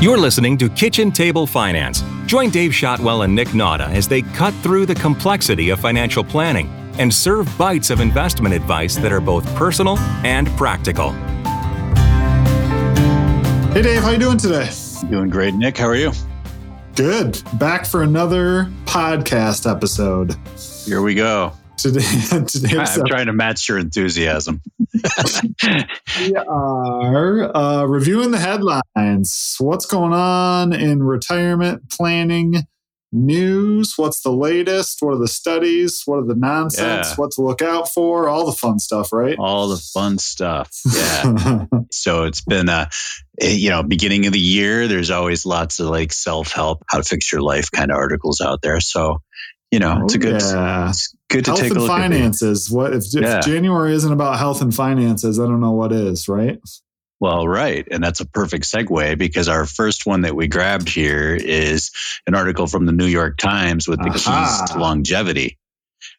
You're listening to Kitchen Table Finance. Join Dave Shotwell and Nick Nauta as they cut through the complexity of financial planning and serve bites of investment advice that are both personal and practical. Hey Dave, how you doing today? Doing great, Nick. How are you? Good. Back for another podcast episode. Here we go. Today, today I'm trying to match your enthusiasm. we are uh, reviewing the headlines. What's going on in retirement planning news? What's the latest? What are the studies? What are the nonsense? Yeah. What to look out for? All the fun stuff, right? All the fun stuff. Yeah. so it's been a, you know, beginning of the year. There's always lots of like self help, how to fix your life kind of articles out there. So, you know, it's a Oh, good, yeah. it's good to health take a look at. finances. What if, if Yeah. January isn't about health and finances? I don't know what is, right? Well, right. And that's a perfect segue because our first one that we grabbed here is an article from the New York Times with the Aha. keys to longevity.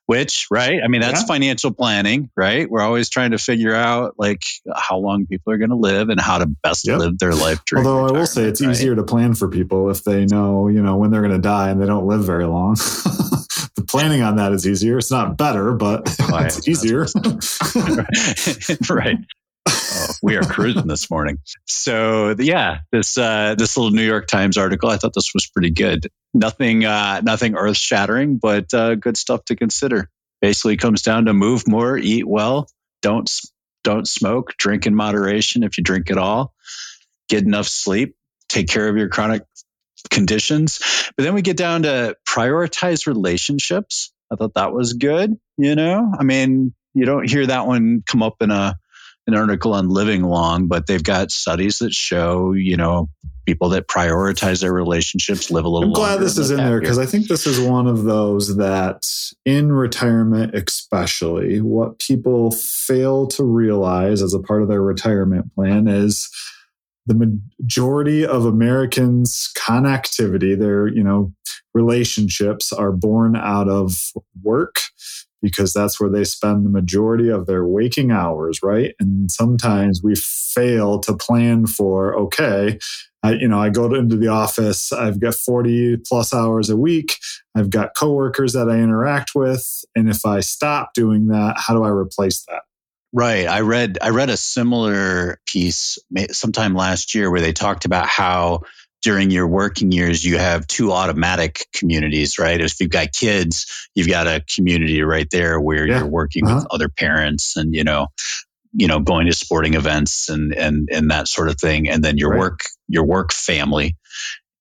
Which, right? I mean, that's Yeah. financial planning, right? We're always trying to figure out like how long people are going to live and how to best Yep. live their life Although I will say it's right? easier to plan for people if they know, you know, when they're going to die and they don't live very long. the planning on that is easier. It's not better, but it's easier. right. We are cruising this morning. So yeah, this uh, this little New York Times article, I thought this was pretty good. Nothing uh, nothing earth shattering, but uh, good stuff to consider. Basically, comes down to move more, eat well, don't don't smoke, drink in moderation if you drink at all, get enough sleep, take care of your chronic conditions. But then we get down to prioritize relationships. I thought that was good. You know, I mean, you don't hear that one come up in a an article on living long, but they've got studies that show, you know, people that prioritize their relationships live a little I'm glad this is in there because I think this is one of those that in retirement, especially, what people fail to realize as a part of their retirement plan is the majority of Americans' connectivity, their, you know, relationships are born out of work because that's where they spend the majority of their waking hours, right? And sometimes we fail to plan for, okay, I, you know, I go to- into the office, I've got 40 plus hours a week, I've got coworkers that I interact with. And if I stop doing that, how do I replace that? Right. I read I read a similar piece sometime last year where they talked about how during your working years you have two automatic communities, right? If you've got kids, you've got a community right there where Yeah. you're working Uh-huh. with other parents and you know, you know, going to sporting events and and and that sort of thing, and then your Right. work your work family.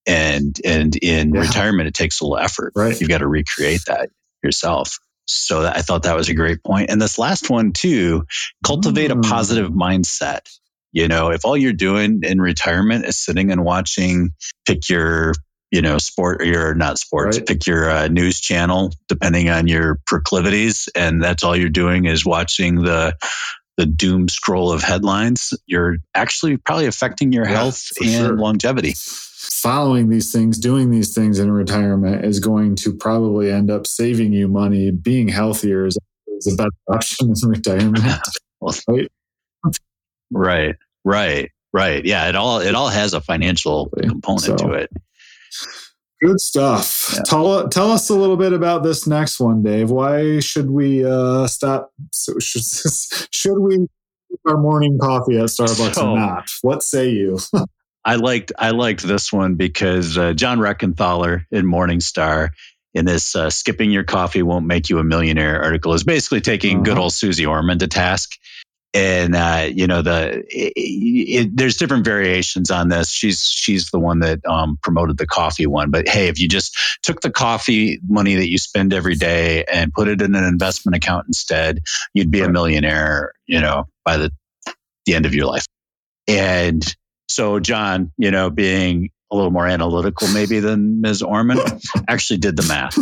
And and in Yeah. retirement, it takes a little effort. Right. You've got to recreate that yourself. So I thought that was a great point. And this last one too, cultivate Mm. a positive mindset. You know, if all you're doing in retirement is sitting and watching, pick your, you know, sport or your not sports, Right. pick your uh, news channel, depending on your proclivities, and that's all you're doing is watching the the doom scroll of headlines. You're actually probably affecting your Yeah, health and sure. longevity. Following these things, doing these things in retirement is going to probably end up saving you money. Being healthier is, is a better option in retirement. Right. Right, right, right. Yeah, it all it all has a financial component So- to it. Good stuff. Yeah. Tell, tell us a little bit about this next one, Dave. Why should we uh, stop? So should, should we our morning coffee at Starbucks So- or not? What say you? I liked I liked this one because uh, John Rekenthaler in Morningstar in this uh, "Skipping Your Coffee Won't Make You a Millionaire" article is basically taking good Uh-huh. old Suze Orman to task. And uh, you know the it, it, there's different variations on this. She's she's the one that um, promoted the coffee one. But hey, if you just took the coffee money that you spend every day and put it in an investment account instead, you'd be a millionaire. You know by the the end of your life. And so John, you know, being a little more analytical maybe than Ms. Orman, actually did the math.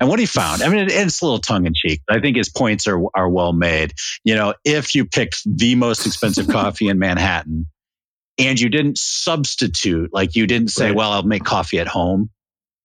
And what he found, I mean, it- it's a little tongue in cheek, but I think his points are are well made. You know, if you picked the most expensive coffee in Manhattan and you didn't substitute, like you didn't say, Right. well, I'll make coffee at home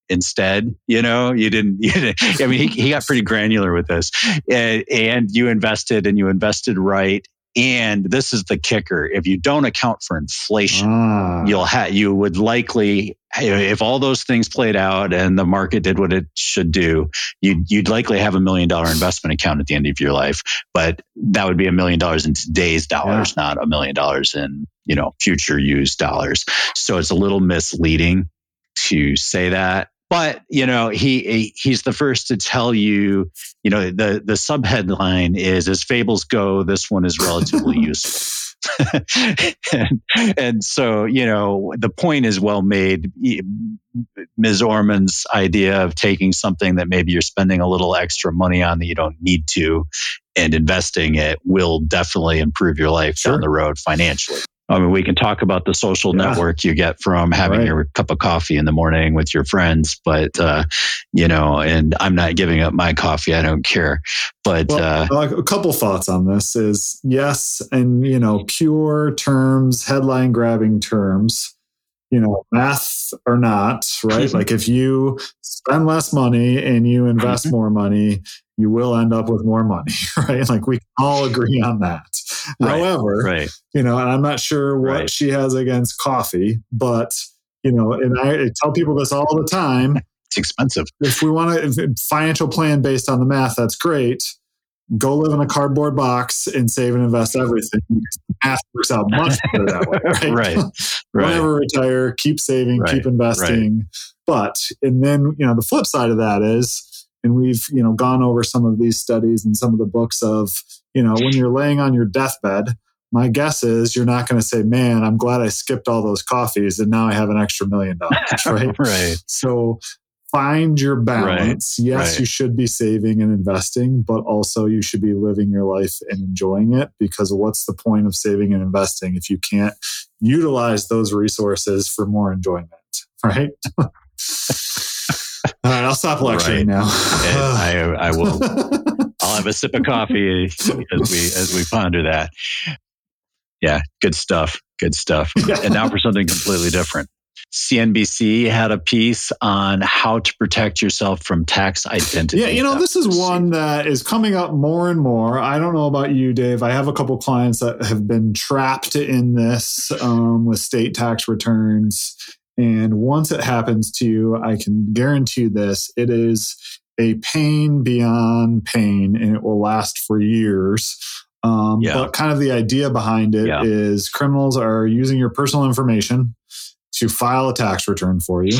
instead, you know, you didn't, you didn't I mean, he, he got pretty granular with this and, and you invested and you invested right And this is the kicker. If you don't account for inflation, ah. you'll have, you would likely, if all those things played out and the market did what it should do, you'd, you'd likely have a million dollar investment account at the end of your life. But that would be a million dollars in today's dollars, yeah. not a million dollars in, you know, future used dollars. So it's a little misleading to say that but you know he he's the first to tell you you know the the subheadline is as fables go this one is relatively useful and, and, so you know the point is well made. Ms. Orman's idea of taking something that maybe you're spending a little extra money on that you don't need to and investing it will definitely improve your life sure. down the road financially I mean, we can talk about the social yeah. network you get from having right. your cup of coffee in the morning with your friends, but uh, you know, and I'm not giving up my coffee. I don't care. But well, uh, a couple thoughts on this is yes, and you know, pure terms, headline grabbing terms. You know, math or not, right? like if you spend less money and you invest mm-hmm. more money, you will end up with more money, right? Like we all agree on that. Right, However, right. you know, and I'm not sure what right. she has against coffee, but you know, and I tell people this all the time. It's expensive. If we want a financial plan based on the math, that's great. Go live in a cardboard box and save and invest everything. Math works out much better that way, right? right. Right. Never retire, keep saving, right. keep investing. But and then you know the flip side of that is and we've you know gone over some of these studies and some of the books of you know when you're laying on your deathbed my guess is you're not going to say man i'm glad i skipped all those coffees and now i have an extra million dollars right right so find your balance right. yes right. you should be saving and investing but also you should be living your life and enjoying it because what's the point of saving and investing if you can't utilize those resources for more enjoyment right All right, I'll stop lecturing right. now. I, I will. I'll have a sip of coffee as we as we ponder that. Yeah, good stuff. Good stuff. And now for something completely different. CNBC had a piece on how to protect yourself from tax identity. Yeah, you know, this is one that is coming up more and more. I don't know about you, Dave. I have a couple clients that have been trapped in this um, with state tax returns and once it happens to you, I can guarantee this it is a pain beyond pain and it will last for years. Um, yeah. But kind of the idea behind it yeah. is criminals are using your personal information to file a tax return for you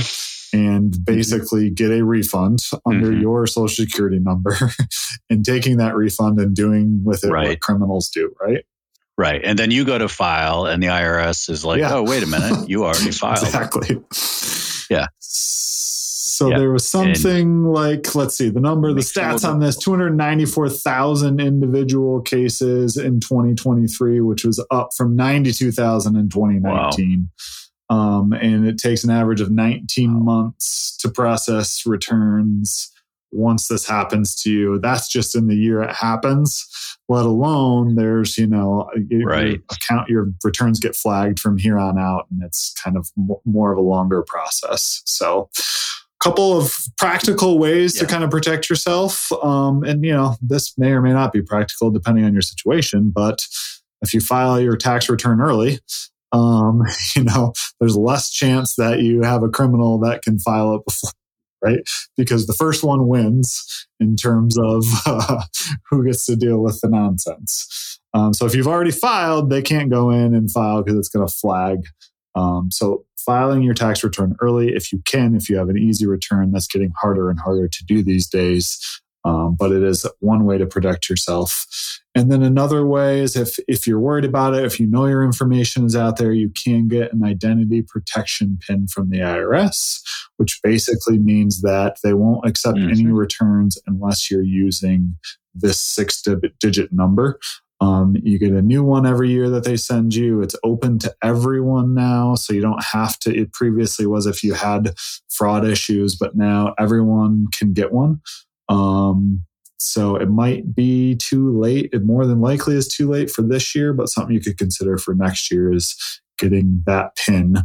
and mm-hmm. basically get a refund under mm-hmm. your social security number and taking that refund and doing with it right. what criminals do, right? Right. And then you go to file, and the IRS is like, yeah. oh, wait a minute, you already filed. exactly. Yeah. So yeah. there was something and like, let's see, the number, the stats on this 294,000 individual cases in 2023, which was up from 92,000 in 2019. Wow. Um, and it takes an average of 19 months to process returns once this happens to you. That's just in the year it happens let alone there's you know right. your account your returns get flagged from here on out and it's kind of more of a longer process so a couple of practical ways yeah. to kind of protect yourself um, and you know this may or may not be practical depending on your situation but if you file your tax return early um, you know there's less chance that you have a criminal that can file it before right? Because the first one wins in terms of uh, who gets to deal with the nonsense. Um, so if you've already filed, they can't go in and file because it's going to flag. Um, so filing your tax return early, if you can, if you have an easy return, that's getting harder and harder to do these days. Um, but it is one way to protect yourself. And then another way is if, if you're worried about it, if you know your information is out there, you can get an identity protection pin from the IRS, which basically means that they won't accept mm-hmm. any returns unless you're using this six digit number. Um, you get a new one every year that they send you. It's open to everyone now. So you don't have to, it previously was if you had fraud issues, but now everyone can get one. Um, so it might be too late. It more than likely is too late for this year, but something you could consider for next year is getting that pin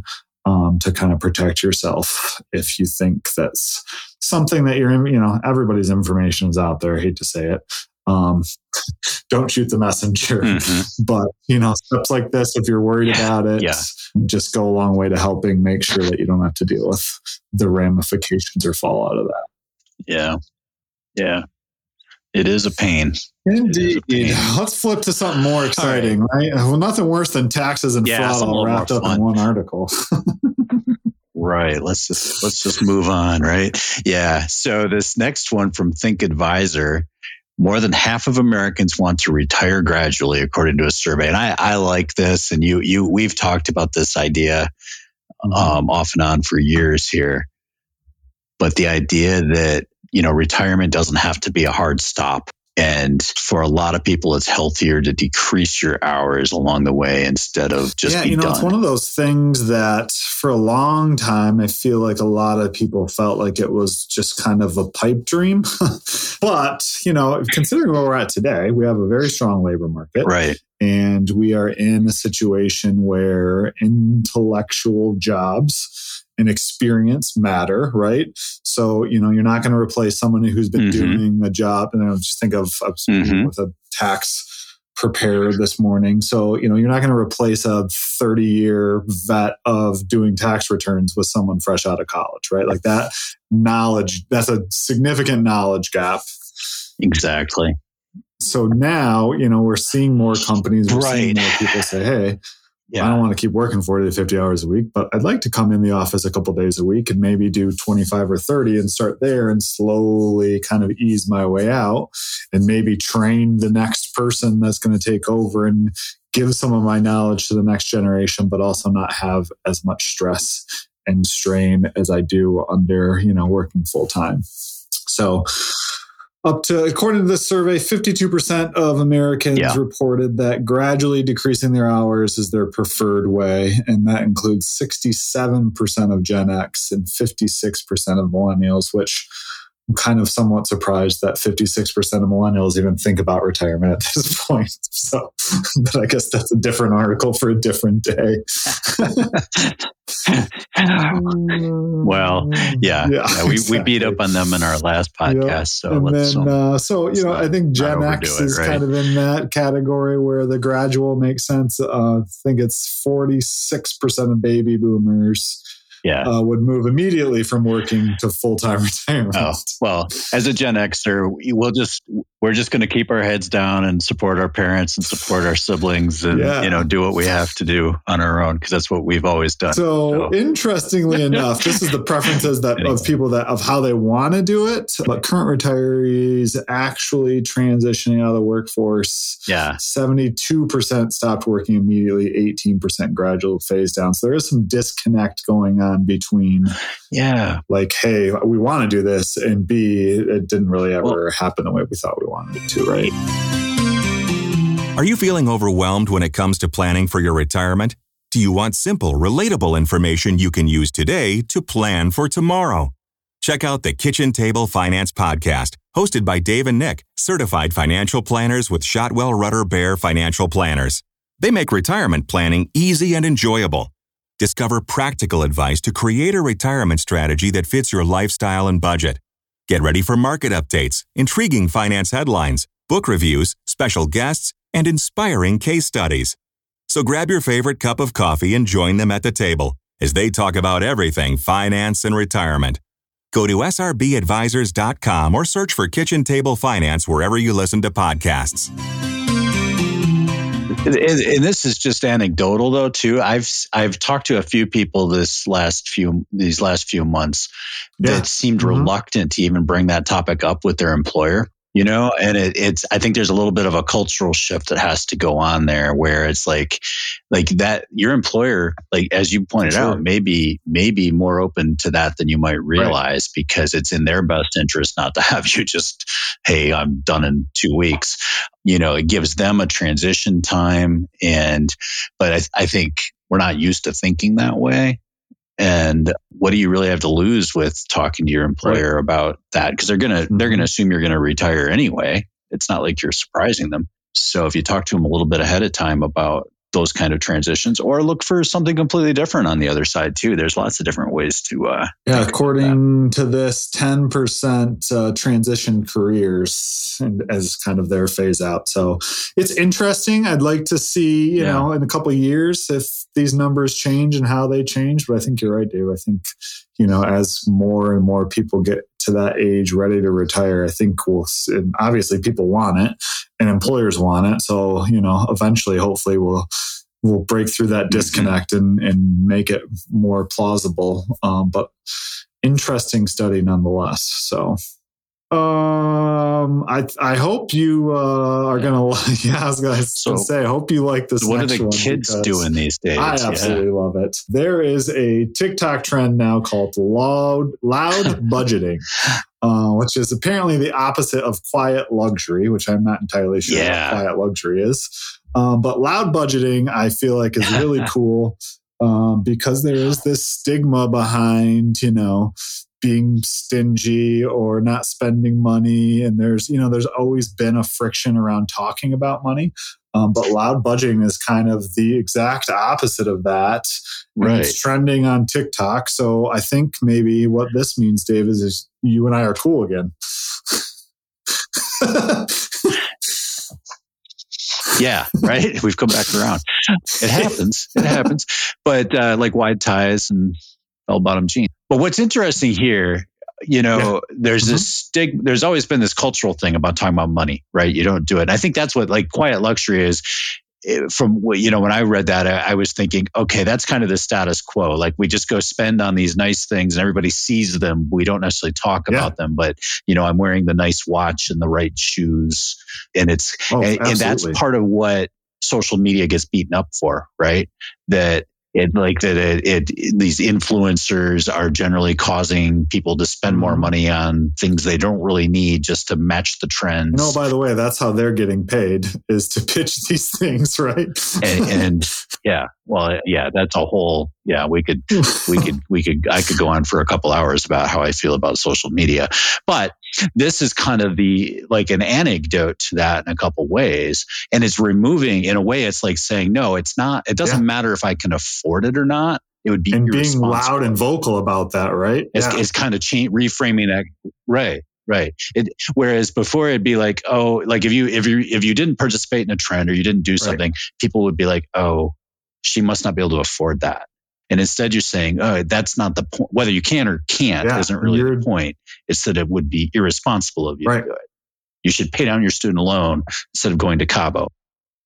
um, to kind of protect yourself if you think that's something that you're, you know, everybody's information is out there. I hate to say it. um, don't shoot the messenger. Mm-hmm. But, you know, steps like this, if you're worried about it, yeah. just go a long way to helping make sure that you don't have to deal with the ramifications or fallout of that. Yeah. Yeah. It is a pain. Indeed. A pain. Let's flip to something more exciting, right. right? Well, nothing worse than taxes and yeah, fraud all wrapped up in one article. right. Let's just let's just move on, right? Yeah. So this next one from Think Advisor more than half of Americans want to retire gradually, according to a survey. And I, I like this, and you, you, we've talked about this idea mm-hmm. um, off and on for years here. But the idea that you know retirement doesn't have to be a hard stop, and for a lot of people, it's healthier to decrease your hours along the way instead of just yeah. you know, done. it's one of those things that for a long time, I feel like a lot of people felt like it was just kind of a pipe dream. but you know, considering where we're at today, we have a very strong labor market, right? And we are in a situation where intellectual jobs and experience matter, right? So, you know, you're not going to replace someone who's been mm-hmm. doing a job. And I just think of, of mm-hmm. with a tax preparer this morning. So, you know, you're not going to replace a 30 year vet of doing tax returns with someone fresh out of college, right? Like that knowledge, that's a significant knowledge gap. Exactly. So now, you know, we're seeing more companies, we're right. seeing more people say, hey, yeah. I don't want to keep working 40 to 50 hours a week, but I'd like to come in the office a couple days a week and maybe do 25 or 30 and start there and slowly kind of ease my way out and maybe train the next person that's going to take over and give some of my knowledge to the next generation, but also not have as much stress and strain as I do under, you know, working full time. So, up to, according to this survey, 52% of Americans yeah. reported that gradually decreasing their hours is their preferred way. And that includes 67% of Gen X and 56% of millennials, which I'm kind of somewhat surprised that 56% of millennials even think about retirement at this point. So, but I guess that's a different article for a different day. well, yeah, yeah, yeah we, exactly. we beat up on them in our last podcast. Yep. So and let's, then, uh, so you know, I think Gen X is right? kind of in that category where the gradual makes sense. Uh, I think it's 46% of baby boomers yeah. Uh, would move immediately from working to full time retirement. Oh, well, as a Gen Xer, we'll just we're just going to keep our heads down and support our parents and support our siblings and yeah. you know do what we have to do on our own because that's what we've always done. So, so. interestingly enough, this is the preferences that anyway. of people that of how they want to do it. But current retirees actually transitioning out of the workforce, yeah, seventy two percent stopped working immediately, eighteen percent gradual phase down. So there is some disconnect going on between, yeah, like hey, we want to do this, and b it didn't really ever well, happen the way we thought we wanted it to, right? Are you feeling overwhelmed when it comes to planning for your retirement? Do you want simple, relatable information you can use today to plan for tomorrow? Check out the Kitchen Table Finance Podcast, hosted by Dave and Nick, certified financial planners with Shotwell Rudder Bear Financial Planners. They make retirement planning easy and enjoyable. Discover practical advice to create a retirement strategy that fits your lifestyle and budget. Get ready for market updates, intriguing finance headlines, book reviews, special guests, and inspiring case studies. So grab your favorite cup of coffee and join them at the table as they talk about everything finance and retirement. Go to srbadvisors.com or search for Kitchen Table Finance wherever you listen to podcasts. And, and, this is just anecdotal though too. I've I've talked to a few people this last few these last few months yeah. that seemed mm-hmm. reluctant to even bring that topic up with their employer you know and it, it's i think there's a little bit of a cultural shift that has to go on there where it's like like that your employer like as you pointed sure. out maybe maybe more open to that than you might realize right. because it's in their best interest not to have you just hey i'm done in two weeks you know it gives them a transition time and but i, I think we're not used to thinking that way and what do you really have to lose with talking to your employer right. about that because they're going to mm-hmm. they're going to assume you're going to retire anyway it's not like you're surprising them so if you talk to them a little bit ahead of time about those kind of transitions or look for something completely different on the other side too. There's lots of different ways to uh yeah according to this 10% uh, transition careers and as kind of their phase out. So it's interesting. I'd like to see you yeah. know in a couple years if these numbers change and how they change but i think you're right dave. I think you know as more and more people get to that age ready to retire i think we'll obviously people want it and employers want it so you know eventually hopefully we'll we'll break through that mm-hmm. disconnect and and make it more plausible um, but interesting study nonetheless so um, I I hope you uh, are gonna. Yeah, I was gonna so, say. I hope you like this. What are the kids doing these days? I absolutely yeah. love it. There is a TikTok trend now called loud loud budgeting, uh, which is apparently the opposite of quiet luxury, which I'm not entirely sure yeah. what quiet luxury is. Um, but loud budgeting, I feel like is really cool. Um, because there is this stigma behind, you know, being stingy or not spending money. And there's you know there's always been a friction around talking about money. Um, but loud budgeting is kind of the exact opposite of that. Right it's trending on tiktok. So i think maybe what this means dave is, is you and i are cool again. Yeah right? We've come back around. It happens. It happens. But uh, like wide ties and bell bottom jeans but what's interesting here, you know, yeah. there's mm-hmm. this stig. There's always been this cultural thing about talking about money, right? You don't do it. And I think that's what like quiet luxury is. Eh, from what you know, when I read that, I, I was thinking, okay, that's kind of the status quo. Like we just go spend on these nice things, and everybody sees them. We don't necessarily talk yeah. about them, but you know, I'm wearing the nice watch and the right shoes, and it's oh, and, and that's part of what social media gets beaten up for, right? That it like that it, it, these influencers are generally causing people to spend more mm-hmm. money on things they don't really need just to match the trends. No, by the way, that's how they're getting paid is to pitch these things, right? and, and yeah, well, yeah, that's a whole yeah. We could we could we could I could go on for a couple hours about how I feel about social media, but this is kind of the like an anecdote to that in a couple ways and it's removing in a way it's like saying no it's not it doesn't yeah. matter if i can afford it or not it would be and being loud and vocal about that right it's, yeah. it's kind of change, reframing that right right it, whereas before it'd be like oh like if you if you if you didn't participate in a trend or you didn't do something right. people would be like oh she must not be able to afford that and instead, you're saying, oh, that's not the point. Whether you can or can't yeah, isn't really the point. It's that it would be irresponsible of you right. to do it. You should pay down your student loan instead of going to Cabo.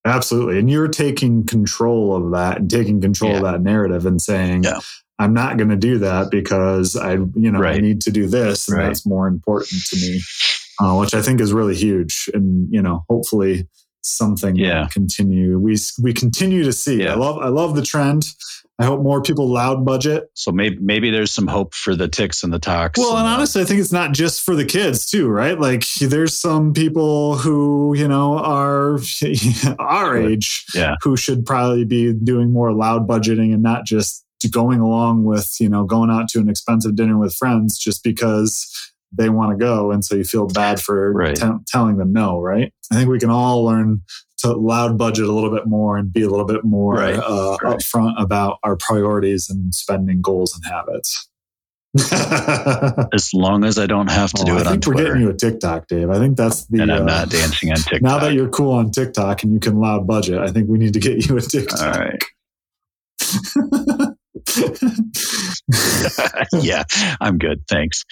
Absolutely. And you're taking control of that and taking control yeah. of that narrative and saying, yeah. I'm not going to do that because I, you know, right. I need to do this and right. that's more important to me, uh, which I think is really huge. And, you know, hopefully something yeah. continue. We, we continue to see. I love, I love the trend. I hope more people loud budget. So maybe maybe there's some hope for the ticks and the talks. Well, and, and honestly, I think it's not just for the kids too, right? Like there's some people who you know are our age, yeah. who should probably be doing more loud budgeting and not just going along with you know going out to an expensive dinner with friends just because they want to go, and so you feel bad for right. t- telling them no, right? I think we can all learn to loud budget a little bit more and be a little bit more right. Uh, right. upfront about our priorities and spending goals and habits. as long as I don't have to oh, do it I think we're getting you a TikTok, Dave. I think that's the. And I'm uh, not dancing on TikTok. Now that you're cool on TikTok and you can loud budget, I think we need to get you a TikTok. All right. yeah, I'm good. Thanks.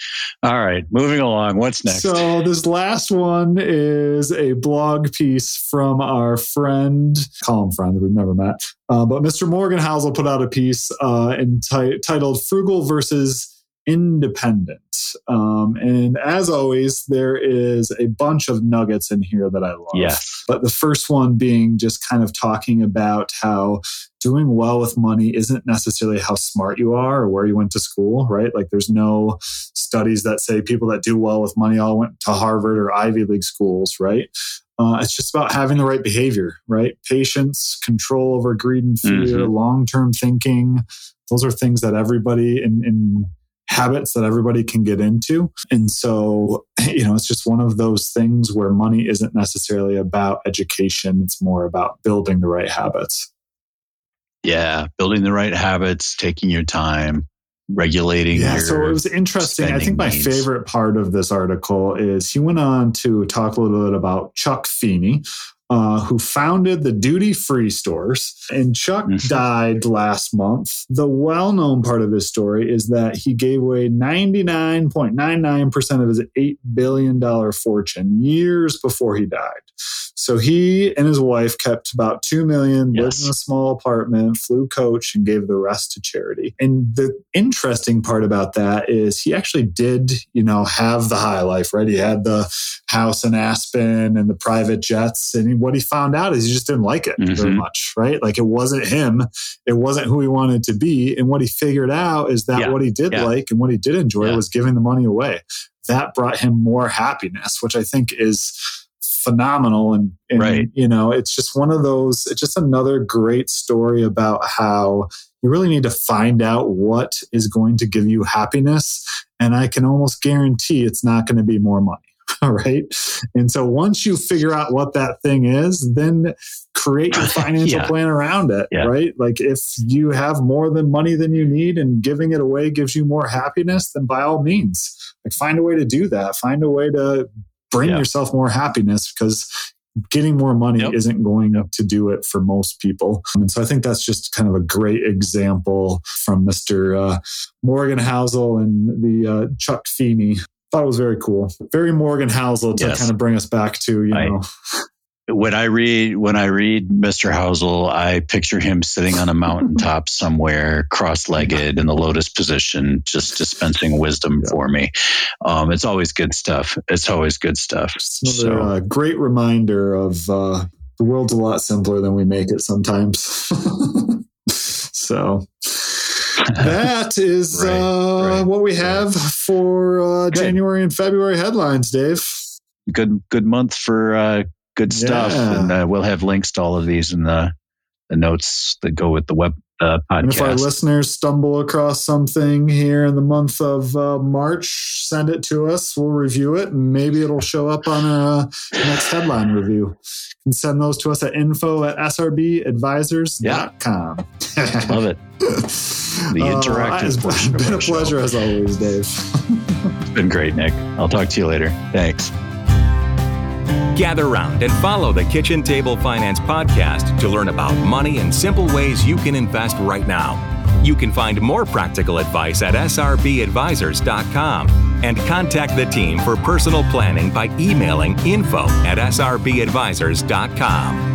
All right, moving along. What's next? So, this last one is a blog piece from our friend, him friend, that we've never met, uh, but Mr. Morgan Morgenhausel put out a piece uh, entitled Frugal versus independent. Um, and as always, there is a bunch of nuggets in here that I love. Yes. But the first one being just kind of talking about how doing well with money isn't necessarily how smart you are or where you went to school, right? Like there's no studies that say people that do well with money all went to Harvard or Ivy League schools, right? Uh, it's just about having the right behavior, right? Patience, control over greed and fear, mm-hmm. long term thinking. Those are things that everybody in, in habits that everybody can get into. And so, you know, it's just one of those things where money isn't necessarily about education, it's more about building the right habits. Yeah, building the right habits, taking your time, regulating. Yeah, so it was interesting. I think my needs. favorite part of this article is he went on to talk a little bit about Chuck Feeney, uh, who founded the duty free stores. And Chuck mm-hmm. died last month. The well known part of his story is that he gave away 99.99% of his $8 billion fortune years before he died. So he and his wife kept about two million, yes. lived in a small apartment, flew coach, and gave the rest to charity. And the interesting part about that is he actually did, you know, have the high life, right? He had the house in Aspen and the private jets. And what he found out is he just didn't like it mm-hmm. very much, right? Like it wasn't him. It wasn't who he wanted to be. And what he figured out is that yeah. what he did yeah. like and what he did enjoy yeah. was giving the money away. That brought him more happiness, which I think is phenomenal and, and right. you know it's just one of those it's just another great story about how you really need to find out what is going to give you happiness and i can almost guarantee it's not going to be more money right and so once you figure out what that thing is then create your financial yeah. plan around it yeah. right like if you have more than money than you need and giving it away gives you more happiness then by all means like find a way to do that find a way to bring yeah. yourself more happiness because getting more money yep. isn't going yep. to do it for most people. And so I think that's just kind of a great example from Mr. Uh, Morgan Housel and the uh, Chuck Feeney. Thought it was very cool. Very Morgan Housel to yes. kind of bring us back to, you I, know when I read when I read Mr. Housel, I picture him sitting on a mountaintop somewhere, cross-legged in the lotus position, just dispensing wisdom yeah. for me. Um, it's always good stuff. It's always good stuff. another so. uh, great reminder of uh, the world's a lot simpler than we make it sometimes. so that is right, uh, right, what we have right. for uh, January and February headlines, Dave. Good good month for uh, good stuff. Yeah. And uh, we'll have links to all of these in the, the notes that go with the web uh, podcast. And if our listeners stumble across something here in the month of uh, March, send it to us. We'll review it and maybe it'll show up on our uh, next headline review. You can send those to us at info at srbadvisors.com. Yeah. Love it. The uh, interactive uh, It's been a pleasure show. as always, Dave. it's been great, Nick. I'll talk to you later. Thanks. Gather round and follow the Kitchen Table Finance podcast to learn about money and simple ways you can invest right now. You can find more practical advice at srbadvisors.com and contact the team for personal planning by emailing info at srbadvisors.com.